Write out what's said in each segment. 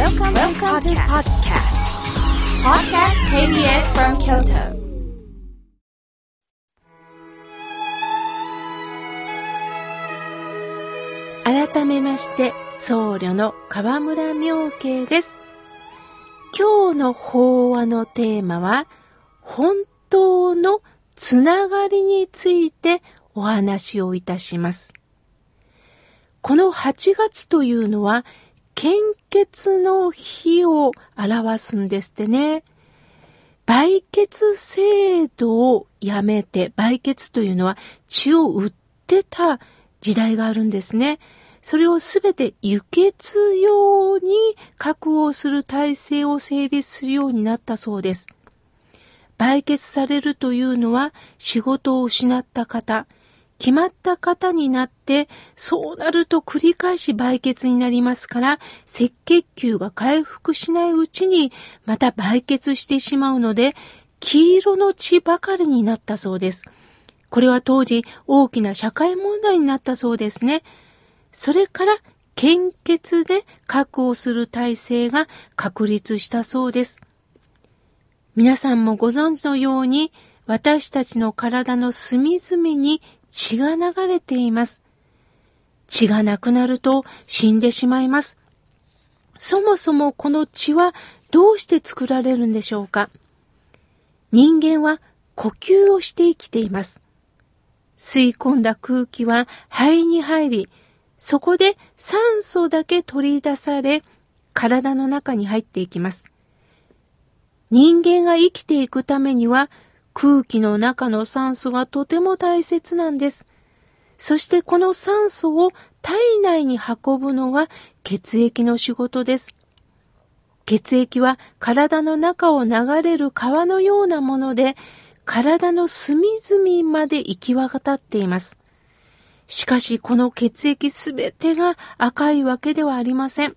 Welcome, Welcome to podcast. Podcast KBS from Kyoto. 改めまして、僧侶の河村明慶です。今日の法話のテーマは、本当のつながりについてお話をいたします。この8月というのは、献血の日を表すんですってね。売血制度をやめて、売血というのは血を売ってた時代があるんですね。それをすべて輸血用に確保する体制を成立するようになったそうです。売血されるというのは仕事を失った方、決まった方になって、そうなると繰り返し売血になりますから、赤血球が回復しないうちにまた売血してしまうので、黄色の血ばかりになったそうです。これは当時大きな社会問題になったそうですね。それから献血で確保する体制が確立したそうです。皆さんもご存知のように私たちの体の隅々に血が流れています。血がなくなると死んでしまいます。そもそもこの血はどうして作られるんでしょうか人間は呼吸をして生きています。吸い込んだ空気は肺に入り、そこで酸素だけ取り出され、体の中に入っていきます。人間が生きていくためには、空気の中の酸素がとても大切なんです。そしてこの酸素を体内に運ぶのが血液の仕事です。血液は体の中を流れる川のようなもので、体の隅々まで行き渡っています。しかしこの血液すべてが赤いわけではありません。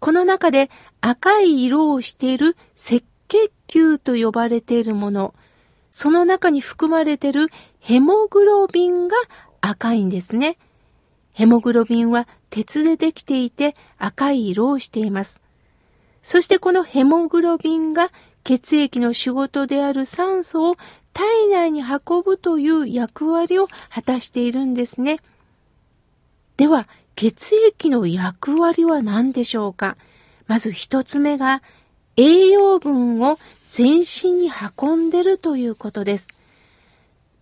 この中で赤い色をしている赤血球と呼ばれているもの、その中に含まれているヘモグロビンが赤いんですね。ヘモグロビンは鉄でできていて赤い色をしています。そしてこのヘモグロビンが血液の仕事である酸素を体内に運ぶという役割を果たしているんですね。では、血液の役割は何でしょうか？まず一つ目が、栄養分を全身に運んでるということです。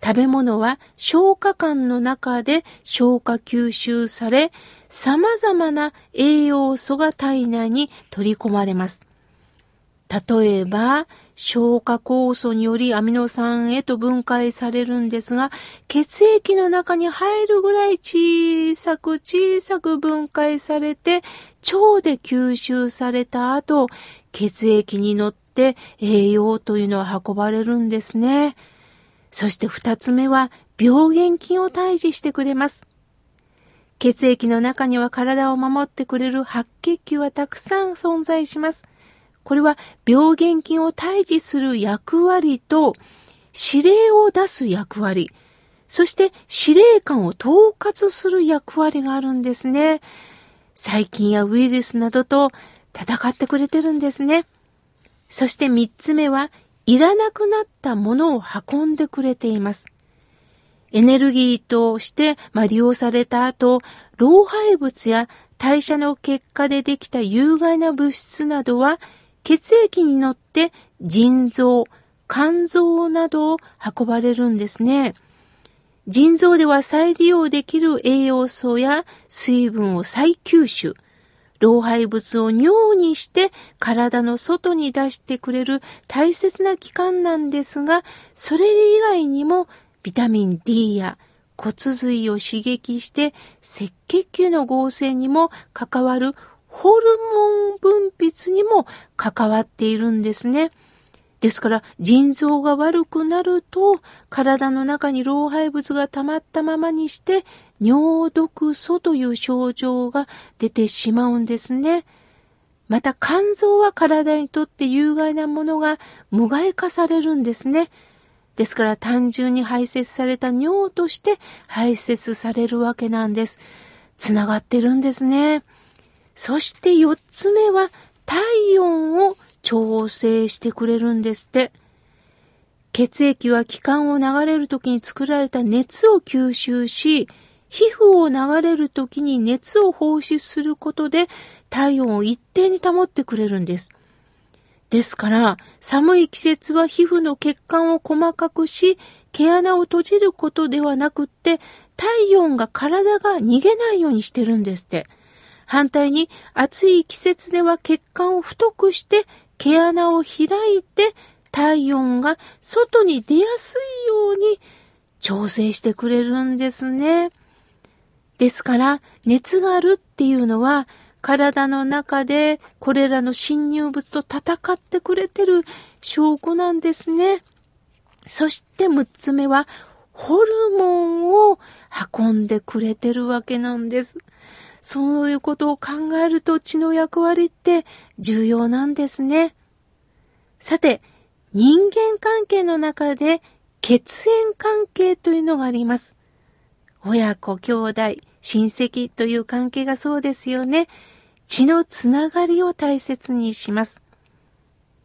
食べ物は消化管の中で消化吸収され、様々な栄養素が体内に取り込まれます。例えば、消化酵素によりアミノ酸へと分解されるんですが、血液の中に入るぐらい小さく小さく分解されて、腸で吸収された後、血液に乗って栄養というのは運ばれるんですね。そして二つ目は、病原菌を退治してくれます。血液の中には体を守ってくれる白血球はたくさん存在します。これは病原菌を退治する役割と指令を出す役割、そして司令官を統括する役割があるんですね。細菌やウイルスなどと戦ってくれてるんですね。そして三つ目は、いらなくなったものを運んでくれています。エネルギーとして、まあ、利用された後、老廃物や代謝の結果でできた有害な物質などは、血液に乗って腎臓、肝臓などを運ばれるんですね。腎臓では再利用できる栄養素や水分を再吸収。老廃物を尿にして体の外に出してくれる大切な器官なんですが、それ以外にもビタミン D や骨髄を刺激して赤血球の合成にも関わるホルモン分泌にも関わっているんですね。ですから腎臓が悪くなると体の中に老廃物が溜まったままにして尿毒素という症状が出てしまうんですね。また肝臓は体にとって有害なものが無害化されるんですね。ですから単純に排泄された尿として排泄されるわけなんです。つながってるんですね。そして四つ目は体温を調整してくれるんですって。血液は気管を流れる時に作られた熱を吸収し、皮膚を流れる時に熱を放出することで体温を一定に保ってくれるんです。ですから、寒い季節は皮膚の血管を細かくし、毛穴を閉じることではなくって、体温が体が逃げないようにしてるんですって。反対に暑い季節では血管を太くして毛穴を開いて体温が外に出やすいように調整してくれるんですね。ですから、熱があるっていうのは、体の中でこれらの侵入物と戦ってくれてる証拠なんですね。そして6つ目は、ホルモンを運んでくれてるわけなんです。そういうことを考えると血の役割って重要なんですね。さて、人間関係の中で血縁関係というのがあります。親子、兄弟、親戚という関係がそうですよね。血のつながりを大切にします。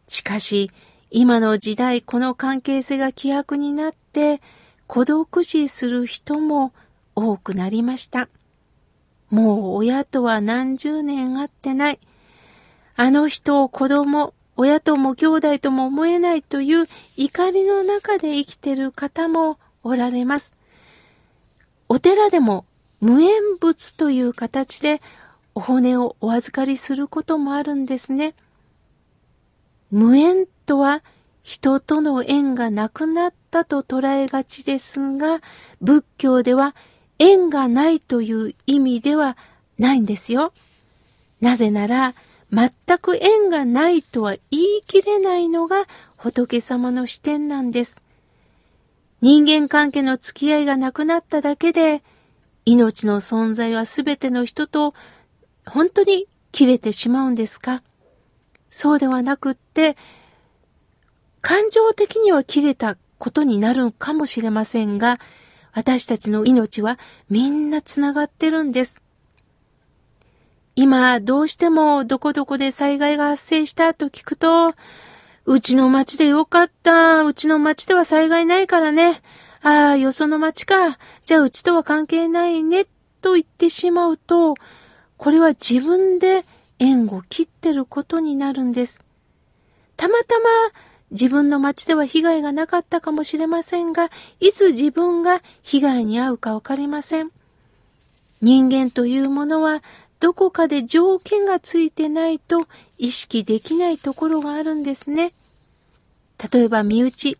しかし、今の時代この関係性が規約になって孤独死する人も多くなりました。もう親とは何十年会ってない。あの人を子供、親とも兄弟とも思えないという怒りの中で生きてる方もおられます。お寺でも無縁物という形でお骨をお預かりすることもあるんですね。無縁とは人との縁がなくなったと捉えがちですが、仏教では縁がないという意味ではないんですよ。なぜなら、全く縁がないとは言い切れないのが仏様の視点なんです。人間関係の付き合いがなくなっただけで、命の存在はすべての人と本当に切れてしまうんですか？そうではなくって、感情的には切れたことになるかもしれませんが、私たちの命はみんなつながってるんです。今、どうしてもどこどこで災害が発生したと聞くと、うちの町でよかった。うちの町では災害ないからね。ああ、よその町か。じゃあうちとは関係ないね。と言ってしまうと、これは自分で縁を切ってることになるんです。たまたま自分の町では被害がなかったかもしれませんが、いつ自分が被害に遭うかわかりません。人間というものはどこかで条件がついてないと意識できないところがあるんですね。例えば身内、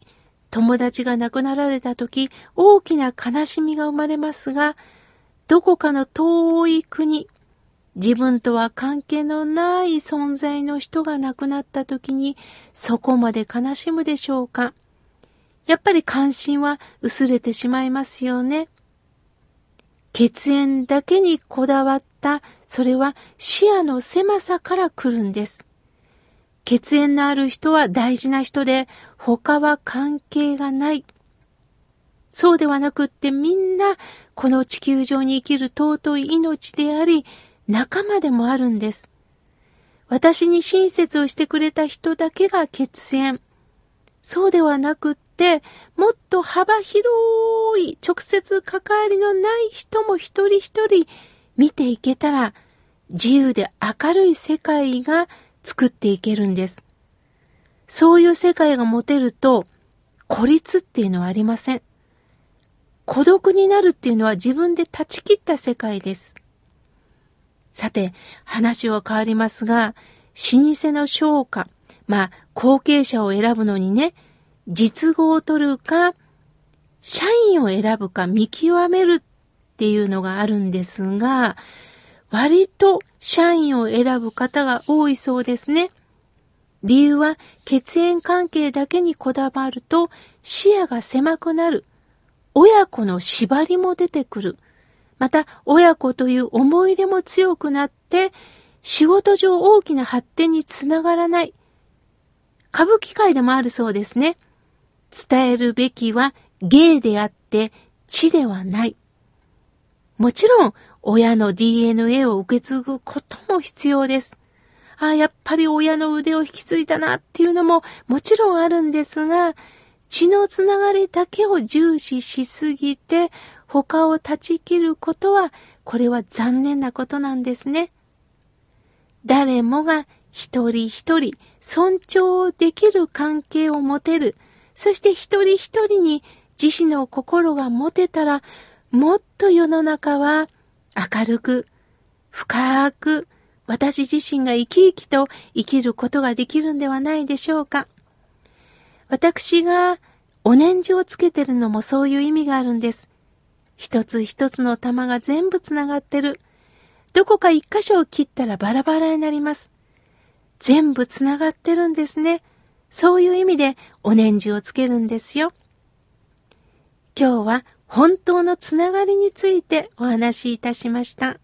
友達が亡くなられた時、大きな悲しみが生まれますが、どこかの遠い国、自分とは関係のない存在の人が亡くなった時にそこまで悲しむでしょうか？やっぱり関心は薄れてしまいますよね。血縁だけにこだわった、それは視野の狭さから来るんです。血縁のある人は大事な人で、他は関係がない。そうではなくってみんなこの地球上に生きる尊い命であり、仲間でもあるんです。私に親切をしてくれた人だけが血縁。そうではなくって、もっと幅広い直接関わりのない人も一人一人見ていけたら、自由で明るい世界が作っていけるんです。そういう世界が持てると、孤立っていうのはありません。孤独になるっていうのは自分で断ち切った世界です。さて、話は変わりますが、老舗の商家、まあ、後継者を選ぶのにね、実語を取るか、社員を選ぶか見極めるっていうのがあるんですが、割と社員を選ぶ方が多いそうですね。理由は血縁関係だけにこだわると視野が狭くなる。親子の縛りも出てくる。また親子という思い出も強くなって、仕事上大きな発展につながらない。歌舞伎界でもあるそうですね。伝えるべきは芸であって知ではない。もちろん、親の DNA を受け継ぐことも必要です。ああ、やっぱり親の腕を引き継いだなっていうのももちろんあるんですが、血のつながりだけを重視しすぎて、他を断ち切ることは、これは残念なことなんですね。誰もが一人一人尊重できる関係を持てる。そして一人一人に自死の心が持てたら、もっと世の中は明るく、深く、私自身が生き生きと生きることができるんではないでしょうか。私がお念じをつけてるのもそういう意味があるんです。一つ一つの玉が全部つながってる。どこか一箇所を切ったらバラバラになります。全部つながってるんですね。そういう意味でお念じをつけるんですよ。今日は本当のつながりについてお話しいたしました。